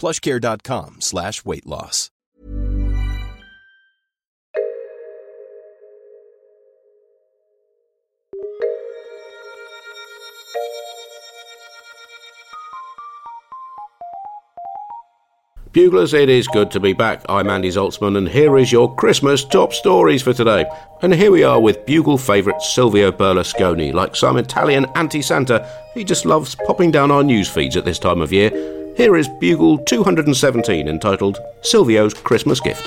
plushcare.com slash weight loss. Buglers, it is good to be back. I'm Andy Zaltzman, and here is your Christmas top stories for today. And here we are with Bugle favourite Silvio Berlusconi. Like some Italian anti Santa, he just loves popping down our news feeds at this time of year. Here is Bugle 217 entitled Silvio's Christmas Gift.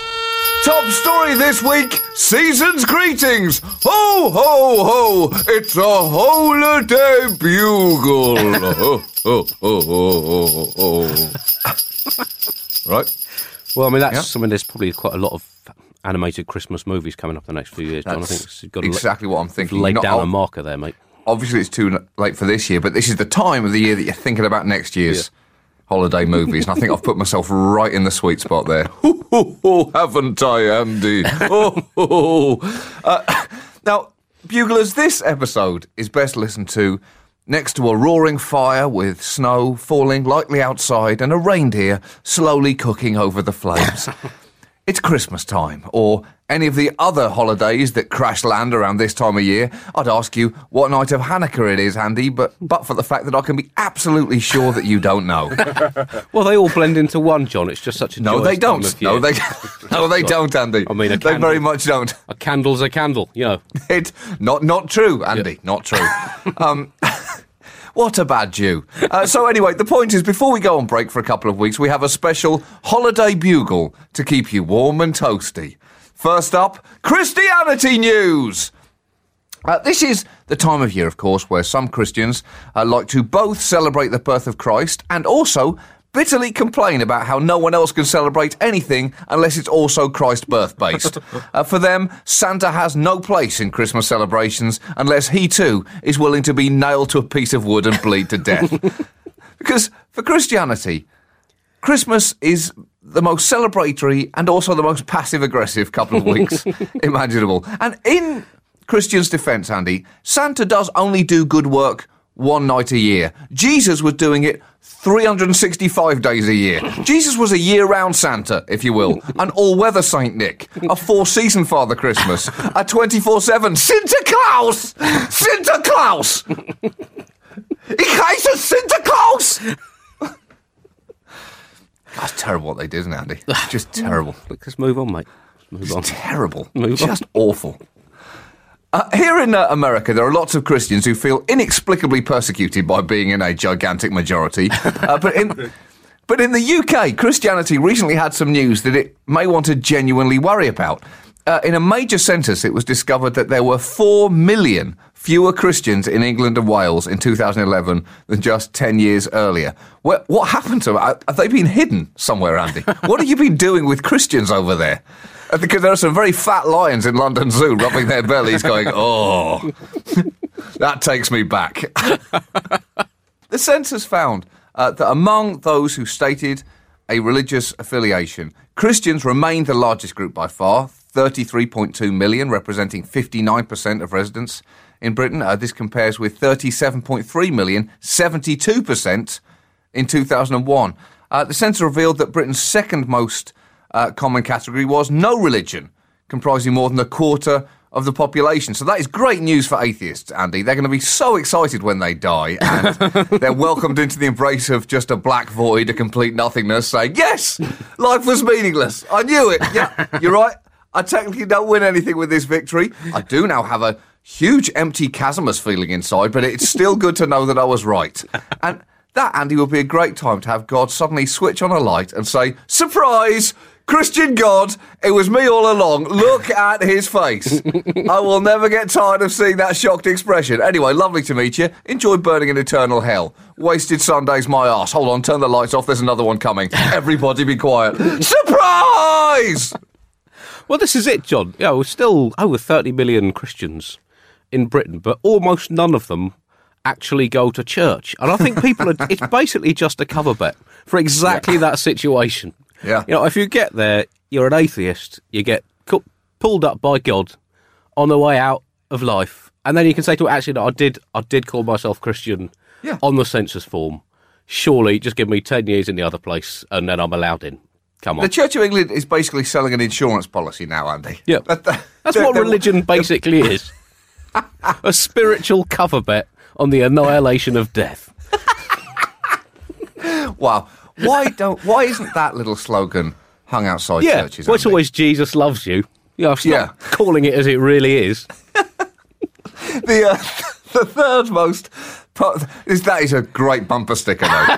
Top story this week Season's Greetings! Ho, ho, ho! It's a holiday bugle! ho, ho, ho, ho, ho, ho. right? Well, I mean, that's Yeah. something, there's probably quite a lot of animated Christmas movies coming up the next few years, John. I think you've got to exactly what I'm thinking. Laid down a I'll- marker there, mate. Obviously, it's too late for this year, but this is the time of the year that you're thinking about next year's holiday movies. And I think I've put myself right in the sweet spot there. Ho, ho, ho, haven't I, Andy? Uh, now, Buglers, this episode is best listened to next to a roaring fire with snow falling lightly outside and a reindeer slowly cooking over the flames. It's Christmas time, or any of the other holidays that crash land around this time of year. I'd ask you what night of Hanukkah it is, Andy, but but for the fact that I can be absolutely sure that you don't know. Well, they all blend into one, John. It's just such a No, they don't. No, they no, they don't, Andy. I mean, a they candle. very much don't. A candle's a candle, you know. It not not true, Andy. Not true. um, what a bad Jew. Uh, so anyway, the point is, before we go on break for a couple of weeks, we have a special holiday bugle to keep you warm and toasty. First up, Christianity news. Uh, this is the time of year, of course, where some Christians uh, like to both celebrate the birth of Christ and also bitterly complain about how no one else can celebrate anything unless it's also Christ birth based. uh, for them, Santa has no place in Christmas celebrations unless he too is willing to be nailed to a piece of wood and bleed to death. because for Christianity, Christmas is the most celebratory and also the most passive aggressive couple of weeks imaginable. And in Christians' defense, Andy, Santa does only do good work one night a year. Jesus was doing it 365 days a year. Jesus was a year round Santa, if you will, an all weather Saint Nick, a four season Father Christmas, a 24 7 Santa Claus! Santa Claus! Ich heiße Santa Claus! Terrible what they did, isn't it, Andy? Just terrible. Let's move on, mate. Let's move on. Terrible. Move on. Just awful. Uh, here in uh, America, there are lots of Christians who feel inexplicably persecuted by being in a gigantic majority. Uh, but in but in the UK, Christianity recently had some news that it may want to genuinely worry about. Uh, in a major census, it was discovered that there were 4 million fewer Christians in England and Wales in 2011 than just 10 years earlier. What, what happened to them? Have they been hidden somewhere, Andy? what have you been doing with Christians over there? Uh, Because there are some very fat lions in London Zoo rubbing their bellies, going, oh, that takes me back. the census found uh, that among those who stated a religious affiliation, Christians remained the largest group by far, 33.2 million, representing 59% of residents in Britain. Uh, this compares with 37.3 million, 72% in 2001. Uh, the census revealed that Britain's second most uh, common category was no religion, comprising more than a quarter of the population. So that is great news for atheists, Andy. They're going to be so excited when they die and they're welcomed into the embrace of just a black void, a complete nothingness, saying, Yes, life was meaningless. I knew it. Yeah, you're right. I technically don't win anything with this victory. I do now have a huge empty chasmus feeling inside, but it's still good to know that I was right. And that, Andy, would be a great time to have God suddenly switch on a light and say, Surprise! Christian God, it was me all along. Look at his face. I will never get tired of seeing that shocked expression. Anyway, lovely to meet you. Enjoy burning in eternal hell. Wasted Sunday's my ass. Hold on, turn the lights off. There's another one coming. Everybody be quiet. Surprise! Well, this is it, John. You know, still over 30 million Christians in Britain, but almost none of them actually go to church. And I think people are, it's basically just a cover bet for exactly that situation. Yeah. You know, if you get there, you're an atheist, you get cu- pulled up by God on the way out of life, and then you can say to it, actually, no, I did, I did call myself Christian Yeah. on the census form. Surely, just give me 10 years in the other place, and then I'm allowed in. Come on. The Church of England is basically selling an insurance policy now, Andy. Yeah. That- that- That's what religion basically is. A spiritual cover bet on the annihilation of death. Wow. Why don't? Why isn't that little slogan hung outside Yeah, churches? well, it's always Jesus loves you. Yeah, Yeah. calling it as it really is. the uh, the third most. Po- is that is a great bumper sticker though.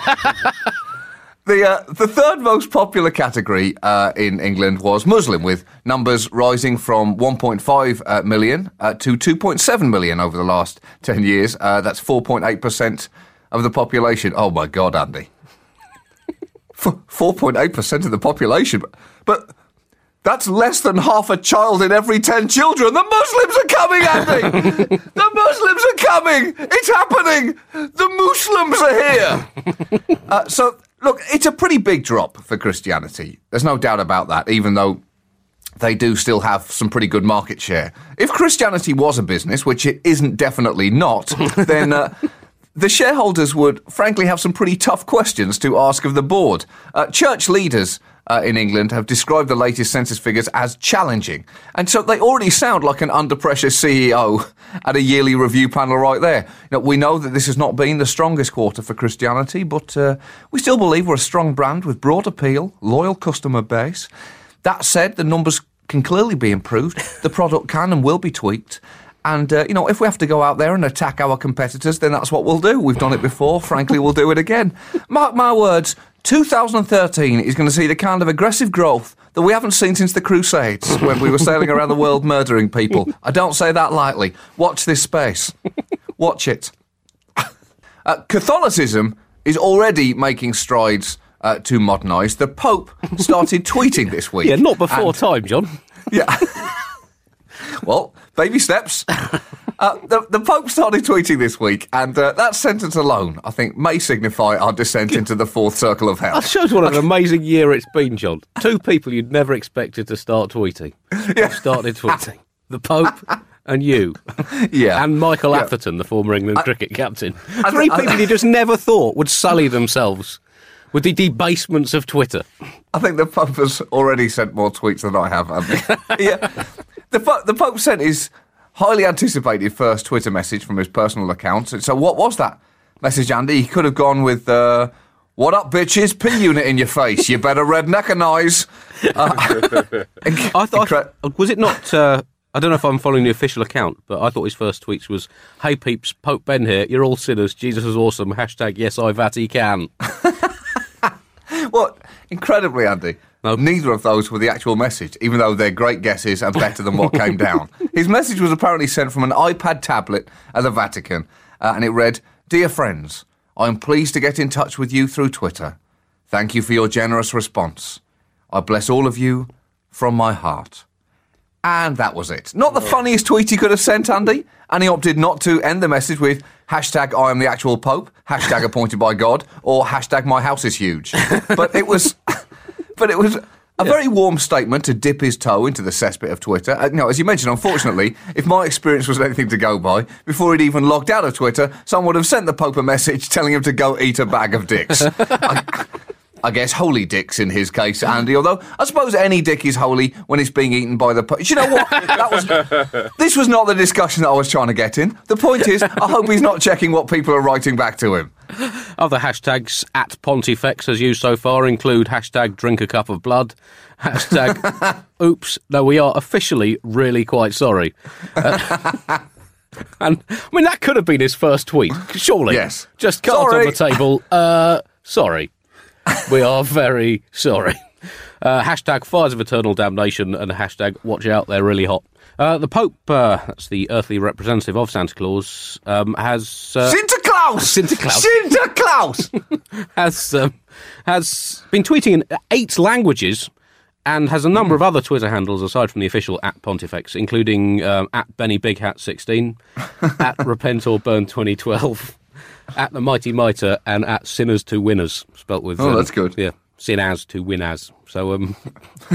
The, uh, the third most popular category uh, in England was Muslim, with numbers rising from 1.5 uh, million uh, to 2.7 million over the last 10 years. Uh, that's 4.8% of the population. Oh my God, Andy. 4.8% of the population. But, but that's less than half a child in every 10 children. The Muslims are coming, Andy! the Muslims are coming! It's happening! The Muslims are here! Uh, so, look, it's a pretty big drop for Christianity. There's no doubt about that, even though they do still have some pretty good market share. If Christianity was a business, which it isn't definitely not, then uh, the shareholders would frankly have some pretty tough questions to ask of the board. Uh, church leaders uh, in England have described the latest census figures as challenging. And so they already sound like an under pressure CEO at a yearly review panel right there. You know, we know that this has not been the strongest quarter for Christianity, but uh, we still believe we're a strong brand with broad appeal, loyal customer base. That said, the numbers can clearly be improved. The product can and will be tweaked. And, uh, you know, if we have to go out there and attack our competitors, then that's what we'll do. We've done it before. Frankly, we'll do it again. Mark my words, 2013 is going to see the kind of aggressive growth that we haven't seen since the Crusades when we were sailing around the world murdering people. I don't say that lightly. Watch this space. Watch it. Uh, Catholicism is already making strides uh, to modernise. The Pope started tweeting this week. Yeah, not before And- time, John. yeah. well, baby steps. Uh, the, the Pope started tweeting this week, and uh, that sentence alone, I think, may signify our descent into the fourth circle of hell. That shows what an amazing year it's been, John. Two people you'd never expected to start tweeting. have Started tweeting. The Pope and you. Yeah. And Michael Yeah. Atherton, the former England cricket captain. I- Three I- people you just never thought would sully themselves with the debasements of Twitter. I think the Pope has already sent more tweets than I have. Andy. yeah. The, the Pope sent his highly anticipated first Twitter message from his personal account. So, what was that message, Andy? He could have gone with, uh, What up, bitches? P unit in your face. You better redneckanize. I thought, was it not? Uh, I don't know if I'm following the official account, but I thought his first tweets was, "Hey peeps, Pope Ben here. You're all sinners. Jesus is awesome. Hashtag yes I Vatican." what? Incredibly, Andy. Neither of those were the actual message, even though they're great guesses and better than what came down. His message was apparently sent from an iPad tablet at the Vatican, uh, and it read Dear friends, I'm pleased to get in touch with you through Twitter. Thank you for your generous response. I bless all of you from my heart. And that was it. Not the funniest tweet he could have sent, Andy. And he opted not to end the message with hashtag I am the actual Pope, hashtag appointed by God, or hashtag my house is huge. But it was, but it was a very warm statement to dip his toe into the cesspit of Twitter. Uh, you know, as you mentioned, unfortunately, if my experience was anything to go by, before he'd even logged out of Twitter, someone would have sent the Pope a message telling him to go eat a bag of dicks. I, I guess holy dicks in his case, Andy. Although I suppose any dick is holy when it's being eaten by the. Po- you know what? That was. This was not the discussion that I was trying to get in. The point is, I hope he's not checking what people are writing back to him. Other hashtags at Pontifex has used so far include hashtag drink a cup of blood, hashtag oops, no, we are officially really quite sorry. Uh, and I mean, that could have been his first tweet, surely. Yes. Just cards Sorry. on the table. Uh, sorry. We are very sorry. Uh, hashtag fires of eternal damnation and hashtag watch out, they're really hot. Uh, the Pope, uh, that's the earthly representative of Santa Claus, um, has. Uh, Sinterklaas! Sinterklaas. Sinterklaas! has um, has been tweeting in eight languages and has a number of other Twitter handles aside from the official at Pontifex, including um, at Benny Big Hat 16, at Repent or Burn 2012, at the Mighty Mitre, and at Sinners to Winners, spelt with. Oh, um, that's good. Yeah, sin as to win as. So, um,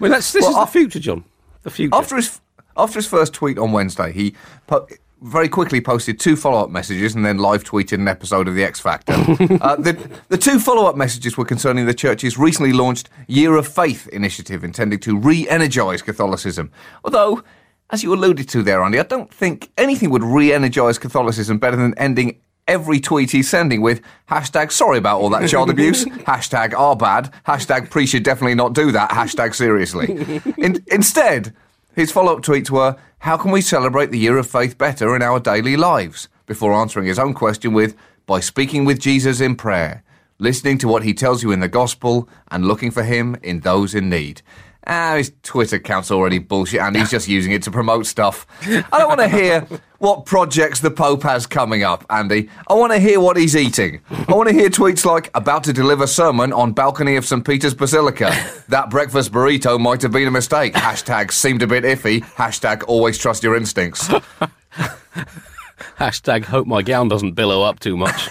mean, that's this Well, is the future, John. The future. After his after his first tweet on Wednesday, he po- very quickly posted two follow up messages and then live tweeted an episode of The X Factor. uh, the the two follow up messages were concerning the church's recently launched Year of Faith initiative, intending to re-energise Catholicism. Although, as you alluded to there, Andy, I don't think anything would re-energise Catholicism better than ending. Every tweet he's sending with hashtag sorry about all that child abuse, hashtag are bad, hashtag pre should definitely not do that, hashtag seriously. In, instead, his follow up tweets were How can we celebrate the year of faith better in our daily lives? Before answering his own question with By speaking with Jesus in prayer, listening to what he tells you in the gospel, and looking for him in those in need. Ah, his Twitter account's already bullshit and he's just using it to promote stuff. I don't want to hear what projects the Pope has coming up, Andy. I want to hear what he's eating. I want to hear tweets like, about to deliver sermon on balcony of St. Peter's Basilica. That breakfast burrito might have been a mistake. Hashtag seemed a bit iffy. Hashtag always trust your instincts. hashtag hope my gown doesn't billow up too much.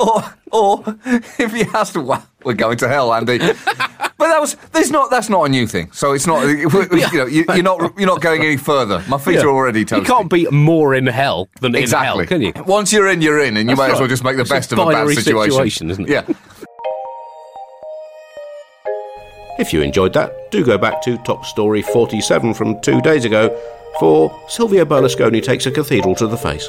or, or if he has to, we're going to hell, Andy. But that was there's not that's not a new thing. So it's not you know you, you're not you're not going any further. My feet are already You can't be more in hell than exactly. in hell, can you? Once you're in, you're in, and you That's might as well just make the It's a best of a bad situation. situation, isn't it? Yeah. If you enjoyed that, do go back to Top Story 47 from two days ago for Silvio Berlusconi takes a cathedral to the face.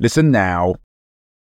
Listen now.